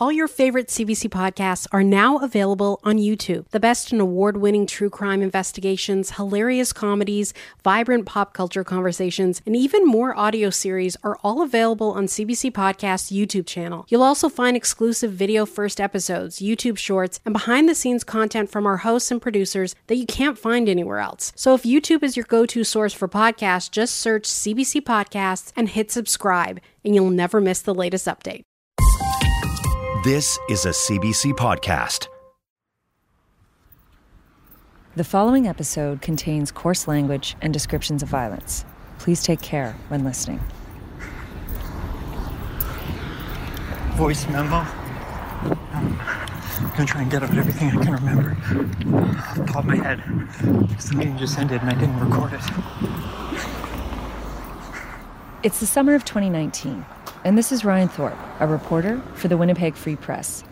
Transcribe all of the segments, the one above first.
All your favorite CBC podcasts are now available on YouTube. The best in award winning true crime investigations, hilarious comedies, vibrant pop culture conversations, and even more audio series are all available on CBC Podcast's YouTube channel. You'll also find exclusive video first episodes, YouTube shorts, and behind the scenes content from our hosts and producers that you can't find anywhere else. So if YouTube is your go to source for podcasts, just search CBC Podcasts and hit subscribe, and you'll never miss the latest update. This is a CBC podcast. The following episode contains coarse language and descriptions of violence. Please take care when listening. Voice memo. Um, I'm gonna try and get out everything I can remember off the top of my head. The meeting just ended and I didn't record it. It's the summer of 2019, and this is Ryan Thorpe, a reporter for the Winnipeg Free Press.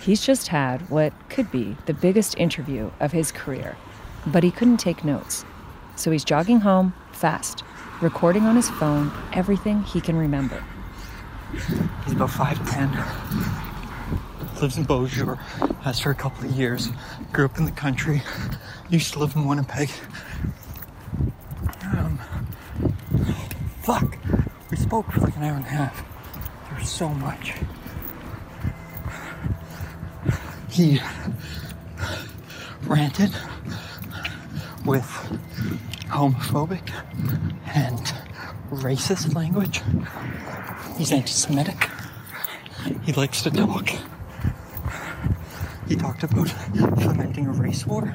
He's just had what could be the biggest interview of his career, but he couldn't take notes. So he's jogging home fast, recording on his phone everything he can remember. He's about 5'10. Lives in Beausejour. Has for a couple of years. Grew up in the country. Used to live in Winnipeg. Um, fuck. Spoke for like an hour and a half. There's so much. He ranted with homophobic and racist language. He's anti Semitic. He likes to talk. He talked about fomenting a race war.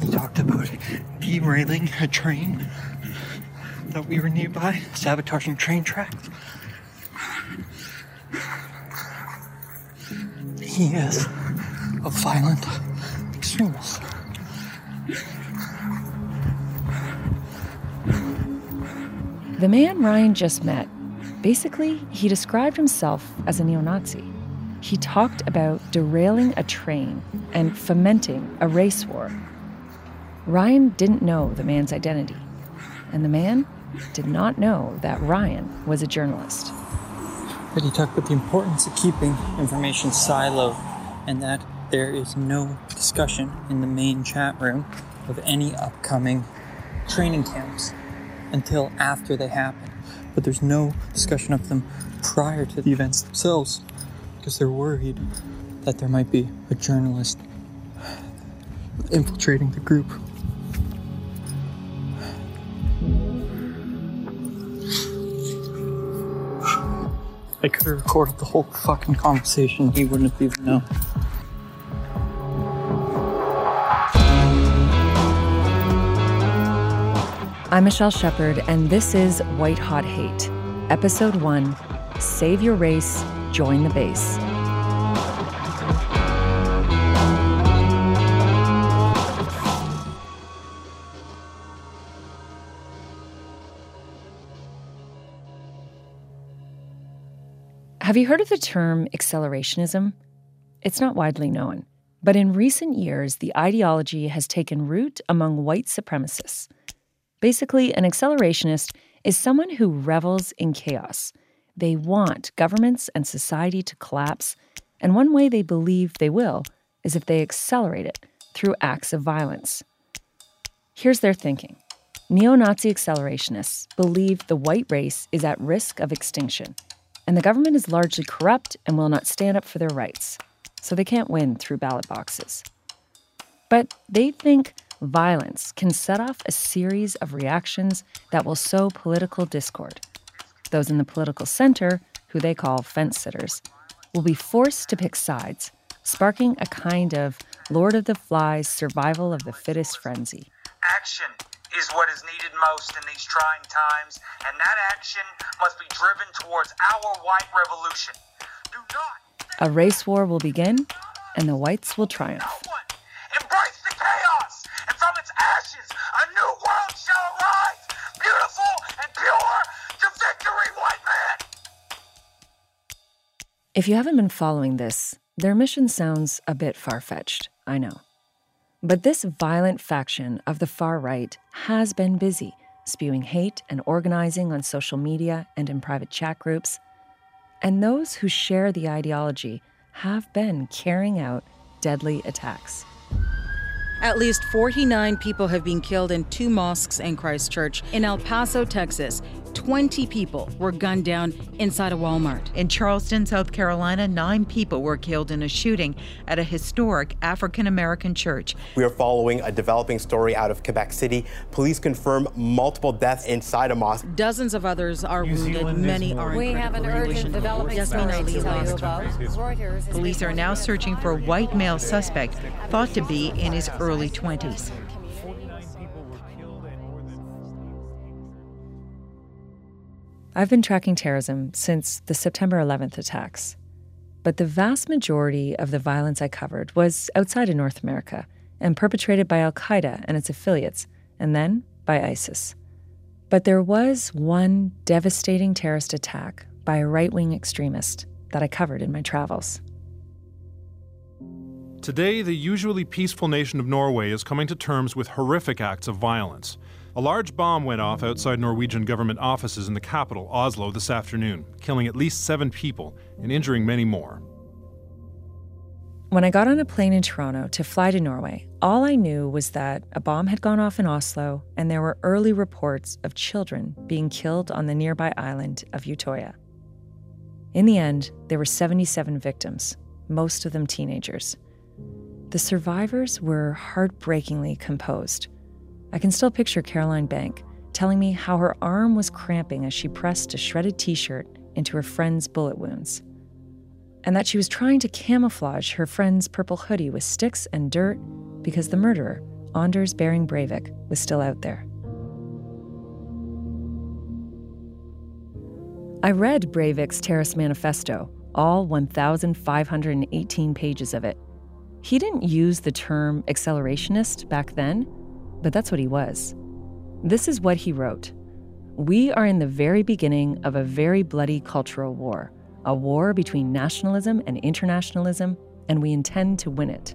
He talked about derailing a train that we were nearby, sabotaging train tracks. He is a violent extremist. The man Ryan just met, basically, he described himself as a neo Nazi. He talked about derailing a train and fomenting a race war. Ryan didn't know the man's identity, and the man did not know that Ryan was a journalist. But he talked about the importance of keeping information siloed and that there is no discussion in the main chat room of any upcoming training camps until after they happen. But there's no discussion of them prior to the events themselves because they're worried that there might be a journalist infiltrating the group. I could have recorded the whole fucking conversation. He wouldn't have even known. I'm Michelle Shepard, and this is White Hot Hate, Episode 1 Save Your Race, Join the Base. Have you heard of the term accelerationism? It's not widely known, but in recent years, the ideology has taken root among white supremacists. Basically, an accelerationist is someone who revels in chaos. They want governments and society to collapse, and one way they believe they will is if they accelerate it through acts of violence. Here's their thinking Neo Nazi accelerationists believe the white race is at risk of extinction, and the government is largely corrupt and will not stand up for their rights, so they can't win through ballot boxes. But they think violence can set off a series of reactions that will sow political discord. Those in the political center, who they call fence sitters, will be forced to pick sides, sparking a kind of Lord of the Flies survival of the fittest frenzy. Action is what is needed most in these trying times, and that action must be driven towards our white revolution. Do not A race war will begin, and the whites will triumph. embrace the chaos, and from its ashes, a new world shall arise, beautiful and pure to victory, white man. If you haven't been following this, their mission sounds a bit far fetched, I know. But this violent faction of the far right has been busy, spewing hate and organizing on social media and in private chat groups. And those who share the ideology have been carrying out deadly attacks. At least 49 people have been killed in two mosques in Christchurch. In El Paso, Texas, 20 people were gunned down inside a Walmart. In Charleston, South Carolina, nine people were killed in a shooting at a historic African American church. We are following a developing story out of Quebec City. Police confirm multiple deaths inside a mosque. Dozens of others are wounded. Many are in We have an urgent developing story to tell you about. Reuters Police are now searching for a white male suspect thought to be in his early 20s. I've been tracking terrorism since the September 11th attacks. But the vast majority of the violence I covered was outside of North America and perpetrated by Al Qaeda and its affiliates, and then by ISIS. But there was one devastating terrorist attack by a right wing extremist that I covered in my travels. Today, the usually peaceful nation of Norway is coming to terms with horrific acts of violence. A large bomb went off outside Norwegian government offices in the capital, Oslo, this afternoon, killing at least seven people and injuring many more. When I got on a plane in Toronto to fly to Norway, all I knew was that a bomb had gone off in Oslo and there were early reports of children being killed on the nearby island of Utoya. In the end, there were 77 victims, most of them teenagers. The survivors were heartbreakingly composed. I can still picture Caroline Bank telling me how her arm was cramping as she pressed a shredded t shirt into her friend's bullet wounds, and that she was trying to camouflage her friend's purple hoodie with sticks and dirt because the murderer, Anders Behring Breivik, was still out there. I read Breivik's terrorist manifesto, all 1,518 pages of it. He didn't use the term accelerationist back then, but that's what he was. This is what he wrote We are in the very beginning of a very bloody cultural war, a war between nationalism and internationalism, and we intend to win it.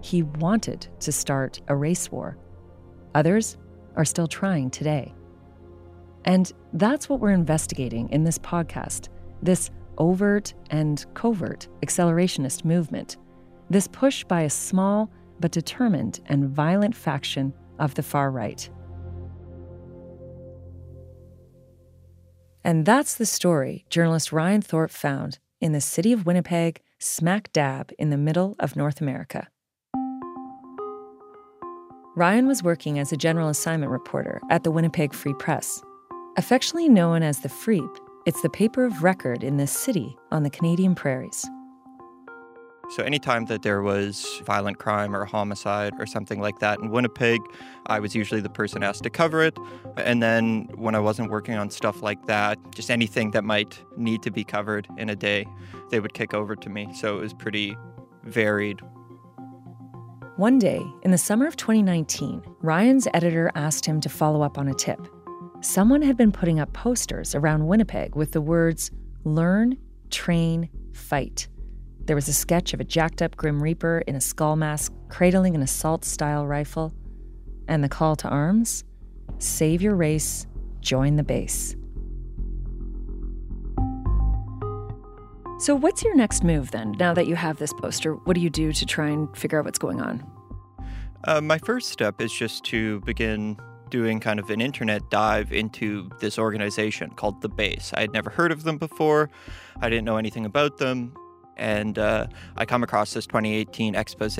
He wanted to start a race war. Others are still trying today. And that's what we're investigating in this podcast this overt and covert accelerationist movement, this push by a small but determined and violent faction of the far right. And that's the story journalist Ryan Thorpe found in the city of Winnipeg, smack dab in the middle of North America. Ryan was working as a general assignment reporter at the Winnipeg Free Press. Affectionately known as the Freep, it's the paper of record in this city on the Canadian prairies. So, anytime that there was violent crime or homicide or something like that in Winnipeg, I was usually the person asked to cover it. And then when I wasn't working on stuff like that, just anything that might need to be covered in a day, they would kick over to me. So, it was pretty varied. One day, in the summer of 2019, Ryan's editor asked him to follow up on a tip. Someone had been putting up posters around Winnipeg with the words learn, train, fight. There was a sketch of a jacked up Grim Reaper in a skull mask cradling an assault style rifle. And the call to arms save your race, join the base. So, what's your next move then, now that you have this poster? What do you do to try and figure out what's going on? Uh, my first step is just to begin doing kind of an internet dive into this organization called The Base. I had never heard of them before, I didn't know anything about them. And uh, I come across this 2018 expose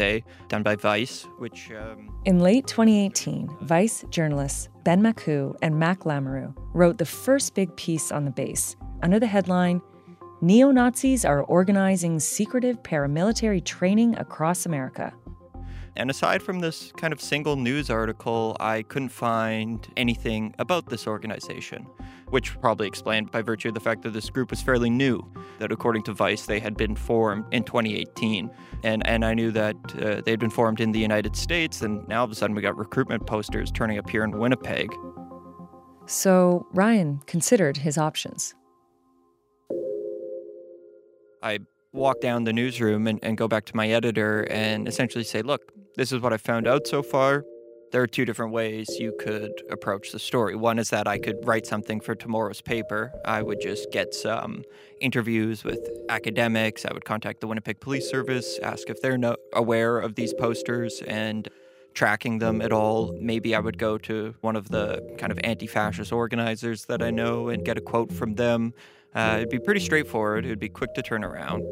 done by Vice, which. Um, In late 2018, Vice journalists Ben Makuch and Mack Lamoureux wrote the first big piece on the base under the headline Neo Nazis are organizing secretive paramilitary training across America. And aside from this kind of single news article, I couldn't find anything about this organization, which probably explained by virtue of the fact that this group was fairly new, that according to Vice, they had been formed in 2018. And, and I knew that uh, they'd been formed in the United States, and now all of a sudden we got recruitment posters turning up here in Winnipeg. So Ryan considered his options. I walk down the newsroom and, and go back to my editor and essentially say, look, this is what I found out so far. There are two different ways you could approach the story. One is that I could write something for tomorrow's paper. I would just get some interviews with academics. I would contact the Winnipeg Police Service, ask if they're no- aware of these posters and tracking them at all. Maybe I would go to one of the kind of anti fascist organizers that I know and get a quote from them. Uh, it'd be pretty straightforward. It'd be quick to turn around.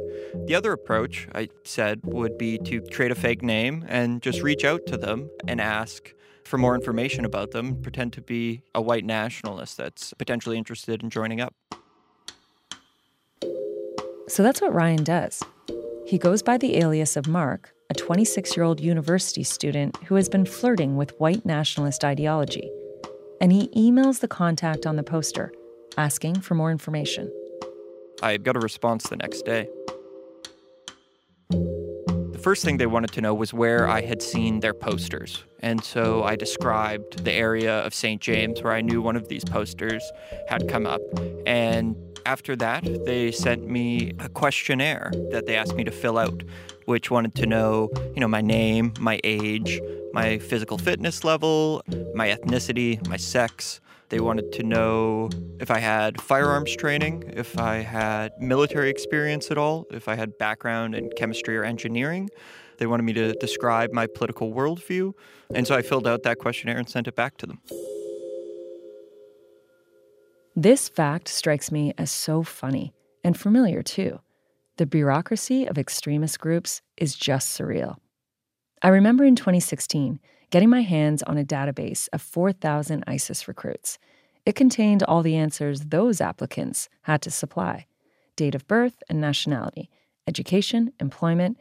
The other approach, I said, would be to create a fake name and just reach out to them and ask for more information about them, pretend to be a white nationalist that's potentially interested in joining up. So that's what Ryan does. He goes by the alias of Mark, a 26 year old university student who has been flirting with white nationalist ideology. And he emails the contact on the poster asking for more information. I got a response the next day. The first thing they wanted to know was where I had seen their posters. And so I described the area of St. James where I knew one of these posters had come up. And after that, they sent me a questionnaire that they asked me to fill out, which wanted to know, you know, my name, my age, my physical fitness level, my ethnicity, my sex, they wanted to know if I had firearms training, if I had military experience at all, if I had background in chemistry or engineering. They wanted me to describe my political worldview. And so I filled out that questionnaire and sent it back to them. This fact strikes me as so funny and familiar too. The bureaucracy of extremist groups is just surreal. I remember in 2016 getting my hands on a database of 4,000 ISIS recruits. It contained all the answers those applicants had to supply date of birth and nationality, education, employment,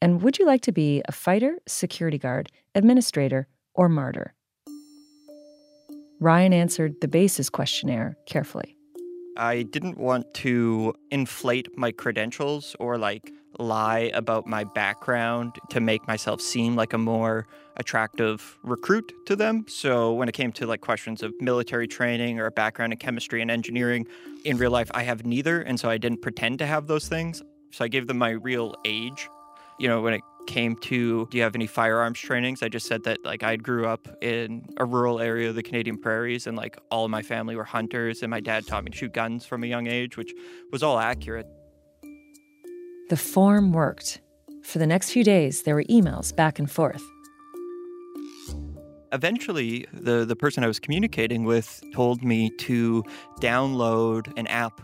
and would you like to be a fighter, security guard, administrator, or martyr? Ryan answered the Base's questionnaire carefully. I didn't want to inflate my credentials or like lie about my background to make myself seem like a more attractive recruit to them. So when it came to like questions of military training or a background in chemistry and engineering, in real life I have neither, and so I didn't pretend to have those things. So I gave them my real age. You know, when it came to do you have any firearms trainings i just said that like i grew up in a rural area of the canadian prairies and like all of my family were hunters and my dad taught me to shoot guns from a young age which was all accurate the form worked. For the next few days, there were emails back and forth. Eventually, the, the person I was communicating with told me to download an app.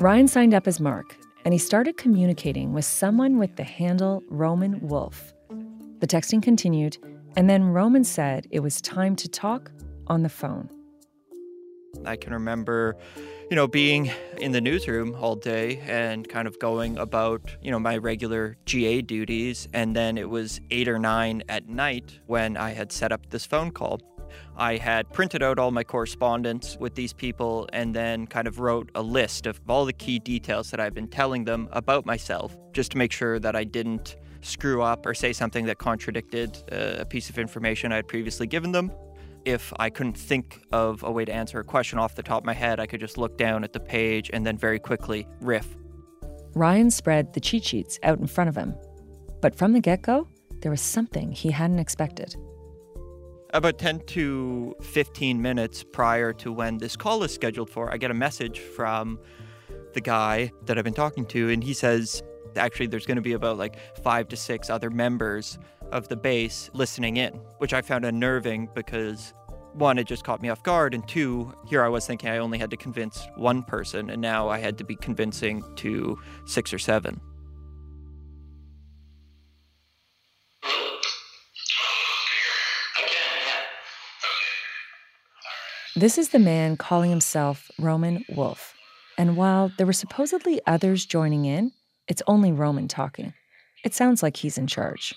Ryan signed up as Mark, and he started communicating with someone with the handle Roman Wolf. The texting continued, and then Roman said it was time to talk on the phone. I can remember you know, being in the newsroom all day and kind of going about, you know, my regular GA duties. And then it was eight or nine at night when I had set up this phone call. I had printed out all my correspondence with these people and then kind of wrote a list of all the key details that I've been telling them about myself just to make sure that I didn't screw up or say something that contradicted uh, a piece of information I had previously given them if I couldn't think of a way to answer a question off the top of my head, I could just look down at the page and then very quickly riff. Ryan spread the cheat sheets out in front of him. But from the get go, there was something he hadn't expected. About 10 to 15 minutes prior to when this call is scheduled for, I get a message from the guy that I've been talking to, and he says, actually, there's going to be about like five to six other members of the base listening in, which I found unnerving because one, it just caught me off guard, and two, here I was thinking I only had to convince one person, and now I had to be convincing to six or seven. This is the man calling himself Roman Wolf. And while there were supposedly others joining in, it's only Roman talking. It sounds like he's in charge.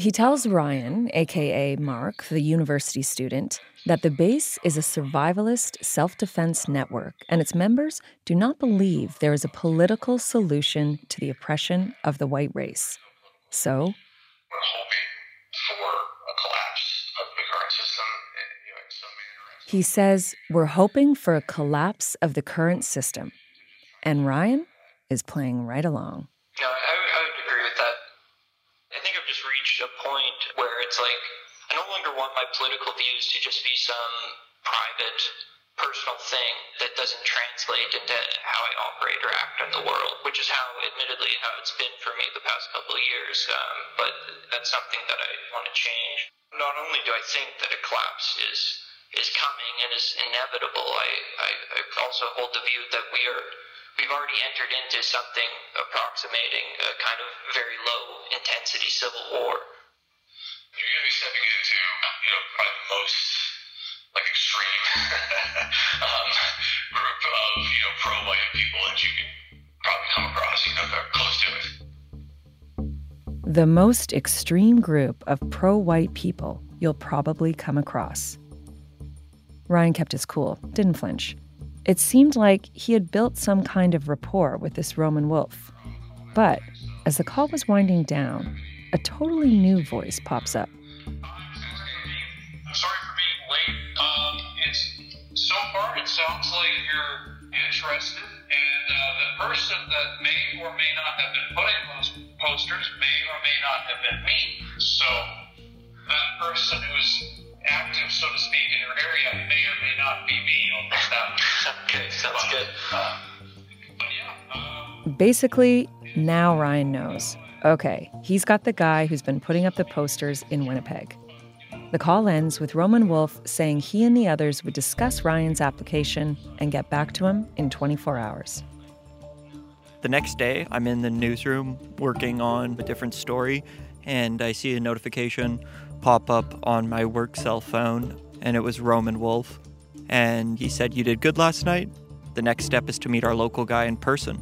He tells Ryan, aka Mark, the university student, that the base is a survivalist self defense network and its members do not believe there is a political solution to the oppression of the white race. So, we're hoping for a collapse of the current system. Eh, he says we're hoping for a collapse of the current system. And Ryan is playing right along. No, I, I would agree with that. I think I've just reached a point where it's like I no longer want my political views to just be some private, personal thing that doesn't translate into how I operate or act in the world, which is how, admittedly, how it's been for me the past couple of years. Um, but that's something that I want to change. Not only do I think that a collapse is is coming and is inevitable, I, I, I also hold the view that we are we've already entered into something approximating a kind of very low intensity civil war. You're going to be stepping into, you know, probably the most like extreme um, group of you know pro-white people that you can probably come across, you know, that are close to it. The most extreme group of pro-white people you'll probably come across. Ryan kept his cool, didn't flinch. It seemed like he had built some kind of rapport with this Roman wolf. But as the call was winding down, a totally new voice pops up. I'm sorry for being late. Um, it's so far it sounds like you're interested, and uh, the person that may or may not have been putting those posters may or may not have been me. So that person who's active, so to speak, in your area may or may not be me. I'll put okay, sounds good. Uh, but yeah. Um, Basically, now Ryan knows. Okay, he's got the guy who's been putting up the posters in Winnipeg. The call ends with Roman Wolf saying he and the others would discuss Ryan's application and get back to him in 24 hours. The next day, I'm in the newsroom working on a different story, and I see a notification pop up on my work cell phone, and it was Roman Wolf. And he said, You did good last night. The next step is to meet our local guy in person.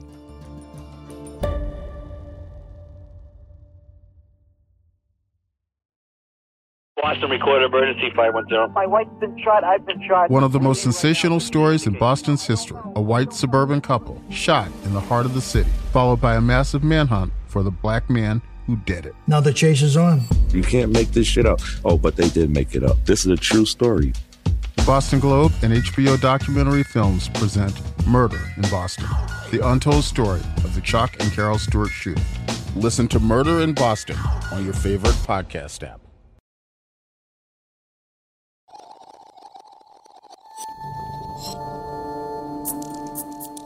Boston recorded emergency 510. My wife's been shot. I've been shot. One of the most sensational stories in Boston's history a white suburban couple shot in the heart of the city, followed by a massive manhunt for the black man who did it. Now the chase is on. You can't make this shit up. Oh, but they did make it up. This is a true story. Boston Globe and HBO documentary films present Murder in Boston, the untold story of the Chuck and Carol Stewart shooting. Listen to Murder in Boston on your favorite podcast app.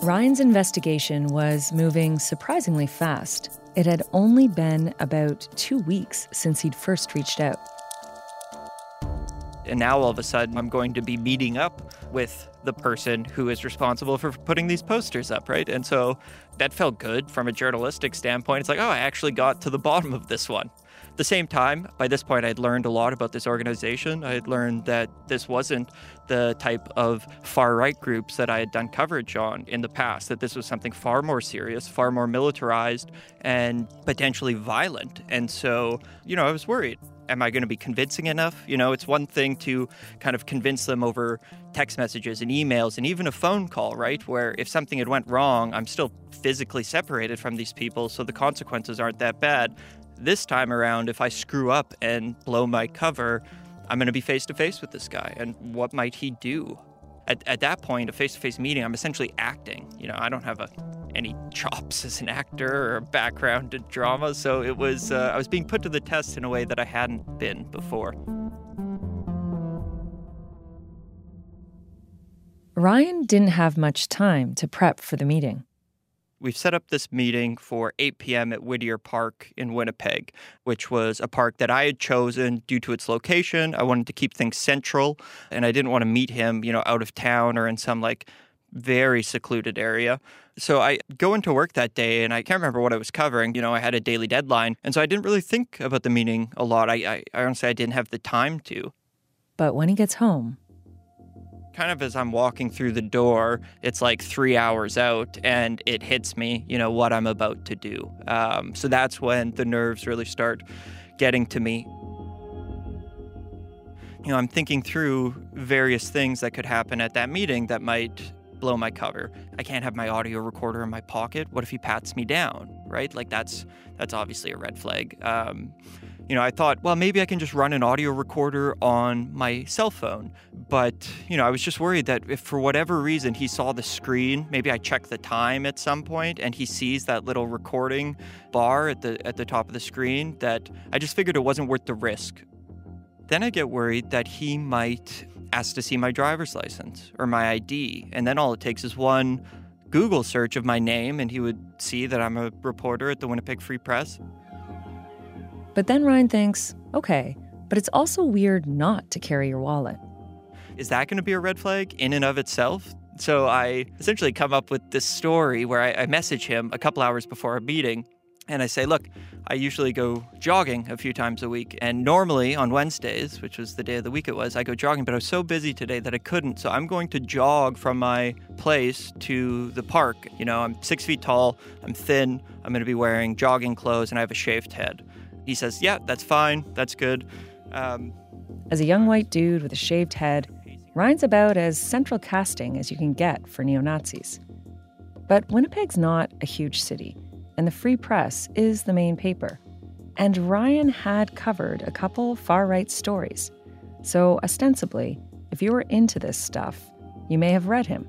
Ryan's investigation was moving surprisingly fast. It had only been about two weeks since he'd first reached out. And now all of a sudden, I'm going to be meeting up with the person who is responsible for putting these posters up, right? And so that felt good from a journalistic standpoint. It's like, oh, I actually got to the bottom of this one. At the same time, by this point, I'd learned a lot about this organization. I had learned that this wasn't the type of far right groups that I had done coverage on in the past, that this was something far more serious, far more militarized, and potentially violent. And so, you know, I was worried. Am I going to be convincing enough? You know, it's one thing to kind of convince them over text messages and emails and even a phone call, right? Where if something had went wrong, I'm still physically separated from these people, so the consequences aren't that bad. This time around, if I screw up and blow my cover, I'm going to be face to face with this guy. And what might he do? At, at that point, a face to face meeting, I'm essentially acting. You know, I don't have a, any chops as an actor or background in drama. So it was, uh, I was being put to the test in a way that I hadn't been before. Ryan didn't have much time to prep for the meeting. We've set up this meeting for 8 p.m. at Whittier Park in Winnipeg, which was a park that I had chosen due to its location. I wanted to keep things central, and I didn't want to meet him, you know, out of town or in some like very secluded area. So I go into work that day and I can't remember what I was covering. You know, I had a daily deadline. And so I didn't really think about the meeting a lot. I, I, I honestly, I didn't have the time to. But when he gets home, kind of as I'm walking through the door, it's like three hours out, and it hits me, you know, what I'm about to do. Um, so that's when the nerves really start getting to me. You know, I'm thinking through various things that could happen at that meeting that might blow my cover. I can't have my audio recorder in my pocket. What if he pats me down, right? Like that's that's obviously a red flag. Um, you know, I thought, well, maybe I can just run an audio recorder on my cell phone. But, you know, I was just worried that if for whatever reason he saw the screen, maybe I checked the time at some point and he sees that little recording bar at the at the top of the screen that I just figured it wasn't worth the risk. Then I get worried that he might ask to see my driver's license or my ID, and then all it takes is one Google search of my name and he would see that I'm a reporter at the Winnipeg Free Press. But then Ryan thinks, okay, but it's also weird not to carry your wallet. Is that going to be a red flag in and of itself? So I essentially come up with this story where I, I message him a couple hours before a meeting and I say, look, I usually go jogging a few times a week. And normally on Wednesdays, which was the day of the week it was, I go jogging, but I was so busy today that I couldn't. So I'm going to jog from my place to the park. You know, I'm six feet tall, I'm thin, I'm going to be wearing jogging clothes, and I have a shaved head. He says, yeah, that's fine, that's good. Um, As a young white dude with a shaved head, Ryan's about as central casting as you can get for neo Nazis. But Winnipeg's not a huge city and the Free Press is the main paper. And Ryan had covered a couple far right stories. So, ostensibly, if you were into this stuff, you may have read him.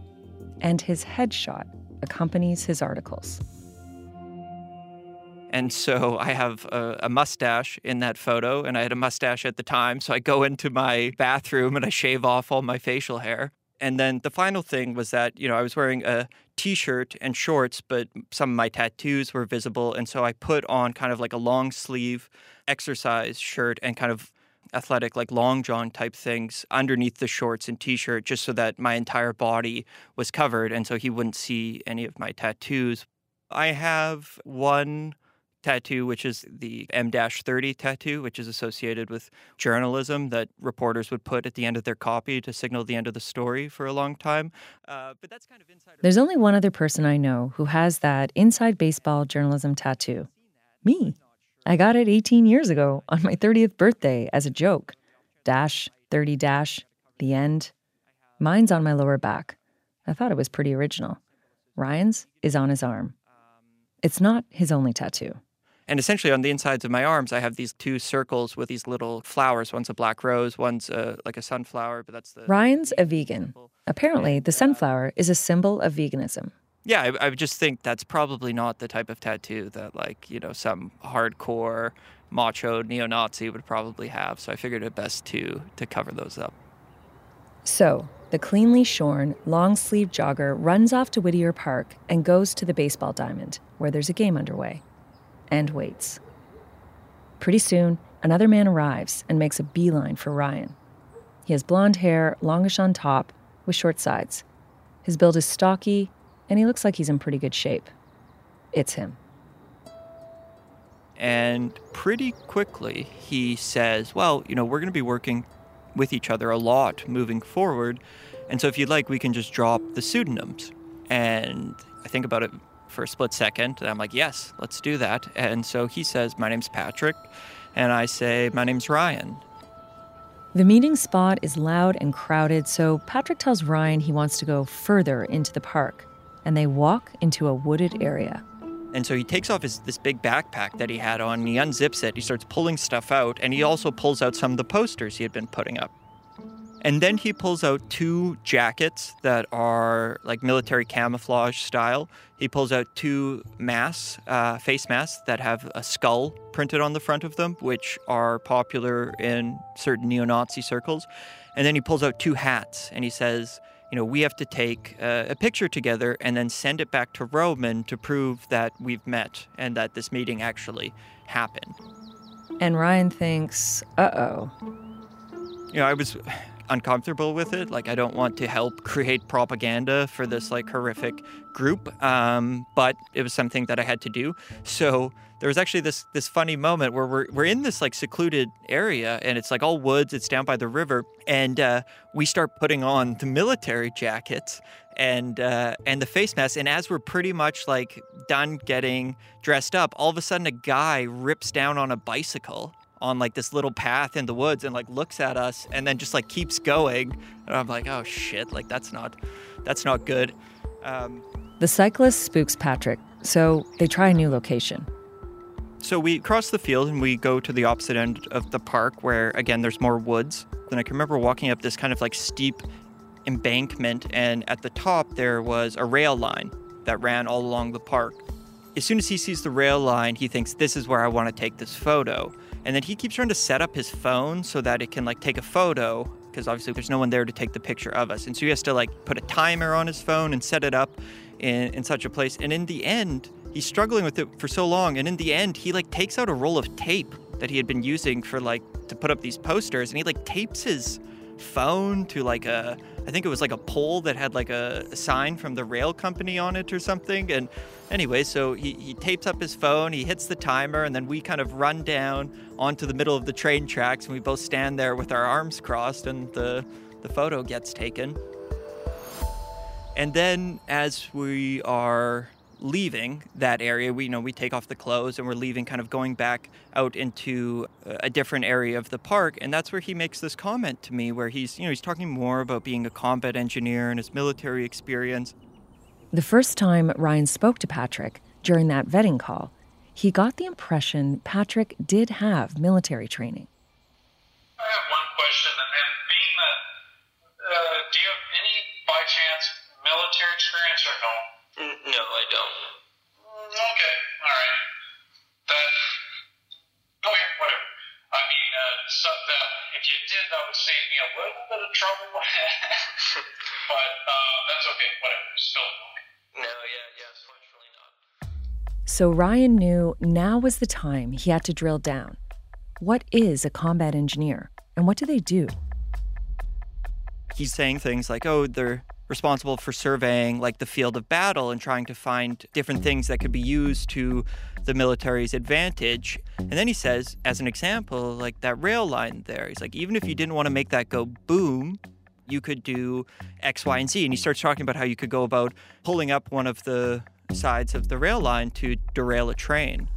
And his headshot accompanies his articles. And so I have a, a, mustache in that photo, and I had a mustache at the time. So I go into my bathroom and I shave off all my facial hair. And then the final thing was that, you know, I was wearing a t shirt and shorts, but some of my tattoos were visible. And so I put on kind of like a long sleeve exercise shirt and kind of athletic, like long john type things underneath the shorts and t shirt, just so that my entire body was covered. And so he wouldn't see any of my tattoos. I have one tattoo, which is the M 30 tattoo, which is associated with journalism that reporters would put at the end of their copy to signal the end of the story for a long time. Uh, but that's kind of inside. There's only one other person I know who has that inside baseball journalism tattoo me. I got it 18 years ago on my 30th birthday as a joke. Dash, 30 dash, the end. Mine's on my lower back. I thought it was pretty original. Ryan's is on his arm. It's not his only tattoo. And essentially, on the insides of my arms, I have these two circles with these little flowers. One's a black rose, one's a, like a sunflower, but that's the. Ryan's a vegan. Apparently, the uh, sunflower is a symbol of veganism. Yeah, I, I just think that's probably not the type of tattoo that, like, you know, some hardcore macho neo-Nazi would probably have. So I figured it best to to cover those up. So the cleanly shorn, long-sleeved jogger runs off to Whittier Park and goes to the baseball diamond, where there's a game underway and waits. Pretty soon, another man arrives and makes a beeline for Ryan. He has blonde hair, longish on top, with short sides. His build is stocky, and he looks like he's in pretty good shape. It's him. And pretty quickly, he says, Well, you know, we're going to be working with each other a lot moving forward. And so, if you'd like, we can just drop the pseudonyms. And I think about it for a split second. And I'm like, yes, let's do that. And so he says, my name's Patrick. And I say, my name's Ryan. The meeting spot is loud and crowded, so Patrick tells Ryan he wants to go further into the park, and they walk into a wooded area. And so he takes off his this big backpack that he had on, and he unzips it, he starts pulling stuff out, and he also pulls out some of the posters he had been putting up. And then he pulls out two jackets that are like military camouflage style. He pulls out two masks, uh, face masks that have a skull printed on the front of them, which are popular in certain neo Nazi circles. And then he pulls out two hats and he says, you know, we have to take uh, a picture together and then send it back to Roman to prove that we've met and that this meeting actually happened. And Ryan thinks, uh oh. You know, I was uncomfortable with it. Like, I don't want to help create propaganda for this like horrific group, um, but it was something that I had to do. So there was actually this this funny moment where we're we're in this like secluded area and it's like all woods. It's down by the river, and uh, we start putting on the military jackets and uh, and the face mask. And as we're pretty much like done getting dressed up, all of a sudden a guy rips down on a bicycle on like this little path in the woods and like looks at us and then just like keeps going. And I'm like, oh shit, like that's not that's not good. Um, the cyclist spooks Patrick, so they try a new location. So we cross the field and we go to the opposite end of the park where, again, there's more woods. And I can remember walking up this kind of like steep embankment, and at the top there was a rail line that ran all along the park. As soon as he sees the rail line, he thinks, This is where I want to take this photo. And then he keeps trying to set up his phone so that it can like take a photo because obviously there's no one there to take the picture of us. And so he has to like put a timer on his phone and set it up in, in such a place. And in the end, he's struggling with it for so long. And in the end, he like takes out a roll of tape that he had been using for like to put up these posters and he like tapes his phone to like a I think it was like a pole that had like a, sign from the rail company on it or something. And anyway, so he, he tapes up his phone, he hits the timer, and then we kind of run down onto the middle of the train tracks and we both stand there with our arms crossed and the, the photo gets taken. And then as we are leaving that area, we you know we take off the clothes and we're leaving, kind of going back out into a different area of the park, and that's where he makes this comment to me, where he's you know he's talking more about being a combat engineer and his military experience. The first time Ryan spoke to Patrick during that vetting call, he got the impression Patrick did have military training. I have one question, and being that, uh, do you have any, by chance, military experience or no? No, I don't. Okay, all right. That. Okay, whatever. I mean, uh, so that if you did, that would save me a little bit of trouble. but uh, that's okay. Whatever. Still. No, yeah, yeah. Fortunately not. So Ryan knew now was the time he had to drill down. What is a combat engineer, and what do they do? He's saying things like, "Oh, they're responsible for surveying like the field of battle and trying to find different things that could be used to the military's advantage. And then he says, as an example, like that rail line there, he's like, even if you didn't want to make that go boom, you could do X, Y, and Z. And he starts talking about how you could go about pulling up one of the sides of the rail line to derail a train.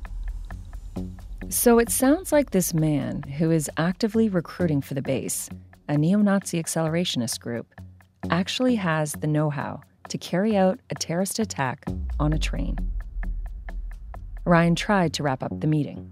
So it sounds like this man, who is actively recruiting for the base, a neo Nazi accelerationist group, actually has the know how to carry out a terrorist attack on a train. Ryan tried to wrap up the meeting.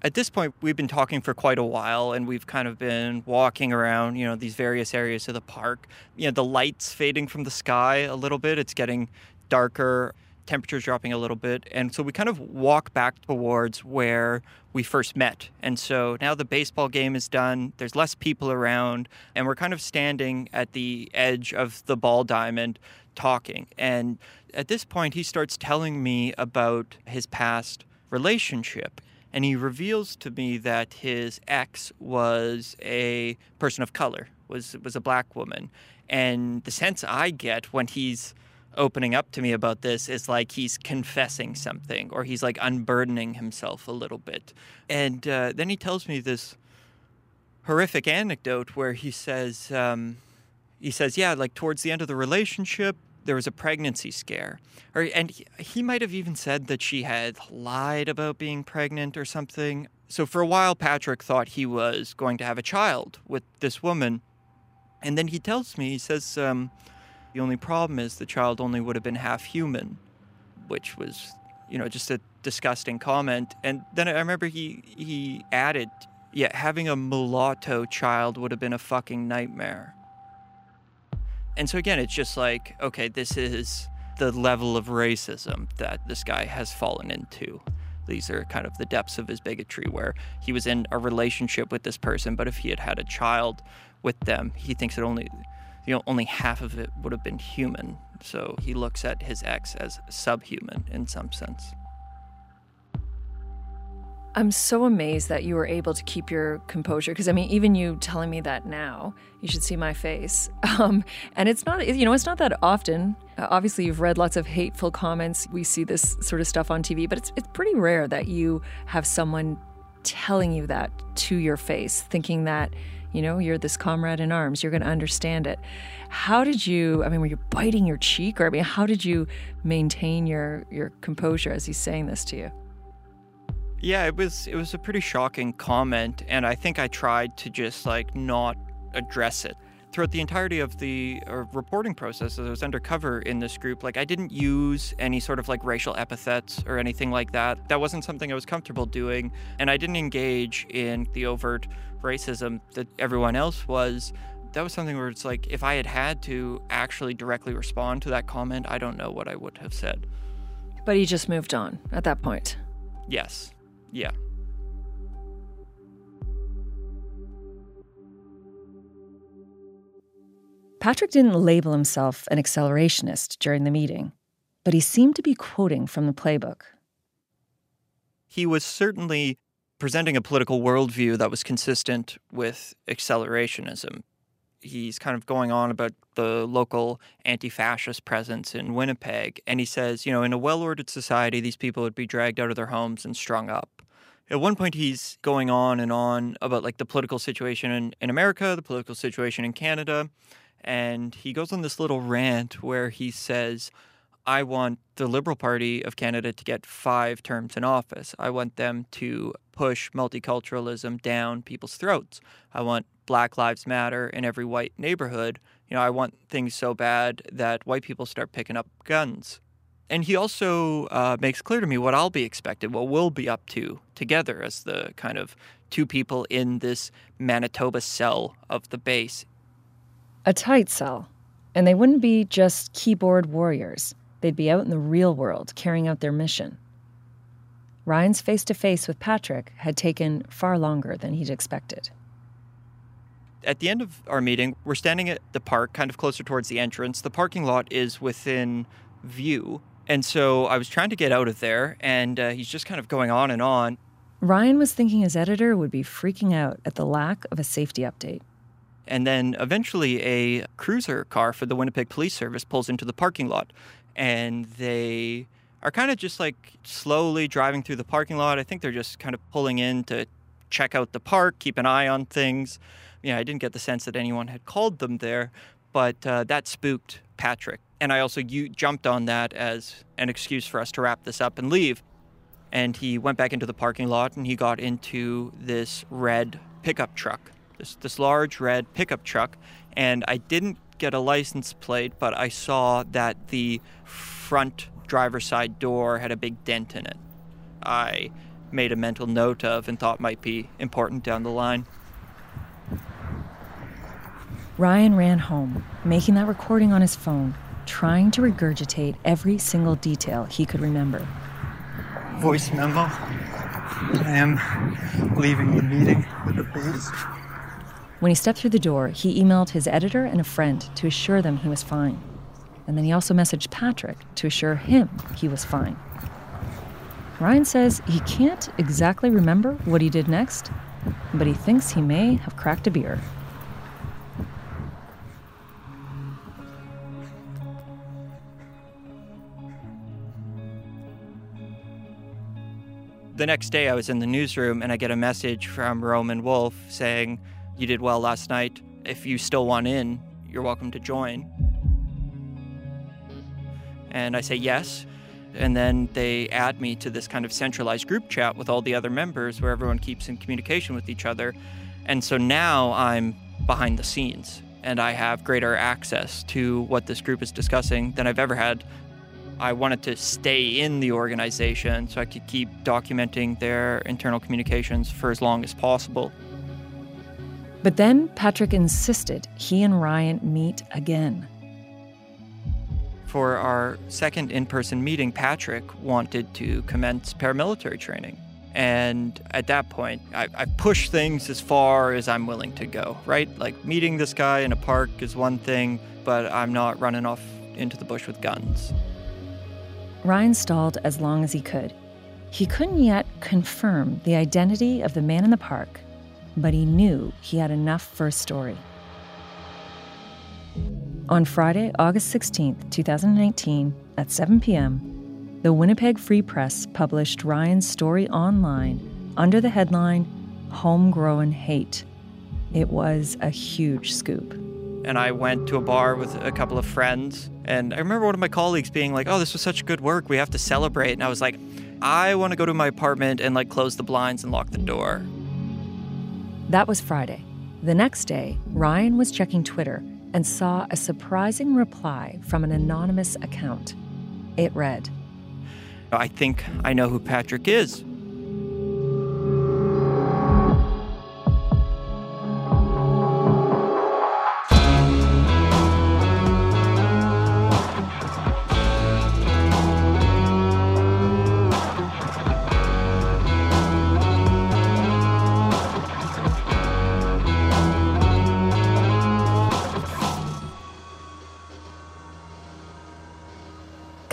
At this point, we've been talking for quite a while and we've kind of been walking around, you know, these various areas of the park. You know, the lights fading from the sky a little bit, it's getting darker temperature's dropping a little bit. And so we kind of walk back towards where we first met. And so now the baseball game is done, there's less people around, and we're kind of standing at the edge of the ball diamond talking. And at this point, he starts telling me about his past relationship. And he reveals to me that his ex was a person of color, was was a black woman. And the sense I get when he's opening up to me about this is like he's confessing something or he's like unburdening himself a little bit. And uh, then he tells me this horrific anecdote where he says, um, he says, yeah, like towards the end of the relationship, there was a pregnancy scare. Or, and he, he might have even said that she had lied about being pregnant or something. So for a while, Patrick thought he was going to have a child with this woman. And then he tells me, he says, um, the only problem is the child only would have been half human, which was, you know, just a disgusting comment. And then I remember he he added, yeah, having a mulatto child would have been a fucking nightmare. And so again, it's just like, okay, this is the level of racism that this guy has fallen into. These are kind of the depths of his bigotry, where he was in a relationship with this person, but if he had had a child with them, he thinks it only you know, only half of it would have been human. So he looks at his ex as subhuman in some sense. I'm so amazed that you were able to keep your composure because I mean, even you telling me that now, you should see my face. Um, and it's not, you know, it's not that often. Uh, obviously, you've read lots of hateful comments. We see this sort of stuff on TV, but it's it's pretty rare that you have someone telling you that to your face, thinking that you know, you're this comrade in arms, you're going to understand it. How did you, I mean, were you biting your cheek or I mean, how did you maintain your your composure as he's saying this to you? Yeah, it was it was a pretty shocking comment and I think I tried to just like not address it. Throughout the entirety of the uh, reporting process as I was undercover in this group, like I didn't use any sort of like racial epithets or anything like that. That wasn't something I was comfortable doing. And I didn't engage in the overt racism that everyone else was. That was something where it's like, if I had had to actually directly respond to that comment, I don't know what I would have said. But he just moved on at that point. Yes. Yeah. Patrick didn't label himself an accelerationist during the meeting, but he seemed to be quoting from the playbook. He was certainly presenting a political worldview that was consistent with accelerationism. He's kind of going on about the local anti fascist presence in Winnipeg. And he says, you know, in a well ordered society, these people would be dragged out of their homes and strung up. At one point, he's going on and on about like the political situation in, in America, the political situation in Canada. And he goes on this little rant where he says, I want the Liberal Party of Canada to get five terms in office. I want them to push multiculturalism down people's throats. I want Black Lives Matter in every white neighborhood. You know, I want things so bad that white people start picking up guns. And he also uh, makes clear to me what I'll be expected, what we'll be up to together as the kind of two people in this Manitoba cell of the base. A tight cell. And they wouldn't be just keyboard warriors. They'd be out in the real world carrying out their mission. Ryan's face to face with Patrick had taken far longer than he'd expected. At the end of our meeting, we're standing at the park, kind of closer towards the entrance. The parking lot is within view. And so I was trying to get out of there, and uh, he's just kind of going on and on. Ryan was thinking his editor would be freaking out at the lack of a safety update. And then eventually, a cruiser car for the Winnipeg Police Service pulls into the parking lot, and they are kind of just like slowly driving through the parking lot. I think they're just kind of pulling in to check out the park, keep an eye on things. Yeah, I didn't get the sense that anyone had called them there, but uh, that spooked Patrick. And I also u- jumped on that as an excuse for us to wrap this up and leave. And he went back into the parking lot and he got into this red pickup truck, this, this large red pickup truck. And I didn't get a license plate, but I saw that the front driver's side door had a big dent in it. I made a mental note of and thought might be important down the line. Ryan ran home, making that recording on his phone, trying to regurgitate every single detail he could remember. Voice memo. I am leaving the meeting with the base. When he stepped through the door, he emailed his editor and a friend to assure them he was fine. And then he also messaged Patrick to assure him he was fine. Ryan says he can't exactly remember what he did next, but he thinks he may have cracked a beer. The next day, I was in the newsroom and I get a message from Roman Wolf saying, You did well last night. If you still want in, you're welcome to join. And I say yes. And then they add me to this kind of centralized group chat with all the other members where everyone keeps in communication with each other. And so now I'm behind the scenes and I have greater access to what this group is discussing than I've ever had. I wanted to stay in the organization so I could keep documenting their internal communications for as long as possible. But then Patrick insisted he and Ryan meet again. For our second in person meeting, Patrick wanted to commence paramilitary training. And at that point, I, I pushed things as far as I'm willing to go, right? Like meeting this guy in a park is one thing, but I'm not running off into the bush with guns. Ryan stalled as long as he could. He couldn't yet confirm the identity of the man in the park, but he knew he had enough for a story. On Friday, August 16th, 2019, at 7 p.m., the Winnipeg Free Press published Ryan's story online under the headline Homegrown Hate. It was a huge scoop. And I went to a bar with a couple of friends. And I remember one of my colleagues being like, Oh, this was such good work. We have to celebrate. And I was like, I want to go to my apartment and like close the blinds and lock the door. That was Friday. The next day, Ryan was checking Twitter and saw a surprising reply from an anonymous account. It read I think I know who Patrick is.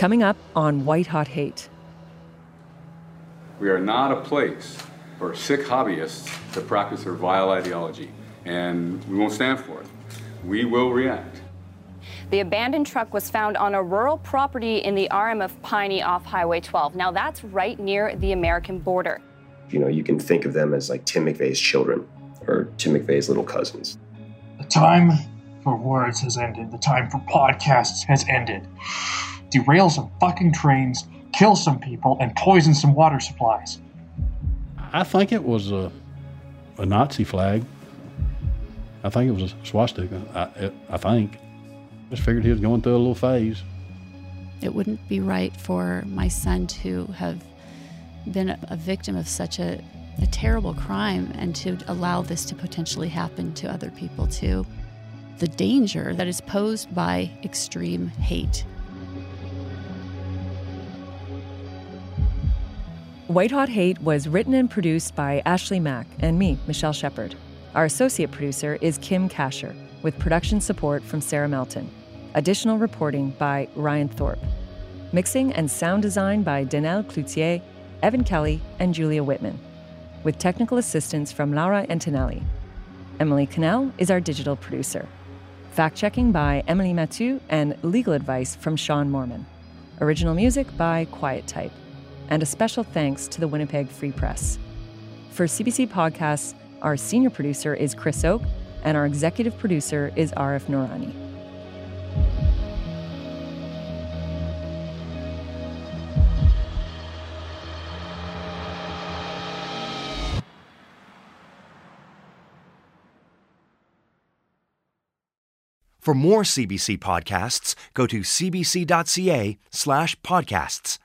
Coming up on White Hot Hate. We are not a place for sick hobbyists to practice their vile ideology, and we won't stand for it. We will react. The abandoned truck was found on a rural property in the RM of Piney off Highway 12. Now, that's right near the American border. You know, you can think of them as like Tim McVeigh's children or Tim McVeigh's little cousins. The time for words has ended. The time for podcasts has ended. Derail some fucking trains, kill some people, and poison some water supplies. I think it was a, a Nazi flag. I think it was a swastika. I, I think. Just figured he was going through a little phase. It wouldn't be right for my son to have been a victim of such a, a terrible crime and to allow this to potentially happen to other people too. The danger that is posed by extreme hate. White Hot Hate was written and produced by Ashley Mak and me, Michelle Shephard. Our associate producer is Kim Kaschor, with production support from Sarah Melton. Additional reporting by Ryan Thorpe. Mixing and sound design by Danelle Cloutier, Evan Kelly, and Julia Whitman, with technical assistance from Laura Antonelli. Emily Cannell is our digital producer. Fact checking by Emily Mathieu and legal advice from Sean Moreman. Original music by Quiet Type and a special thanks to the Winnipeg Free Press. For CBC Podcasts, our senior producer is Chris Oke, and our executive producer is Arif Noorani. For more CBC podcasts, go to cbc.ca slash podcasts.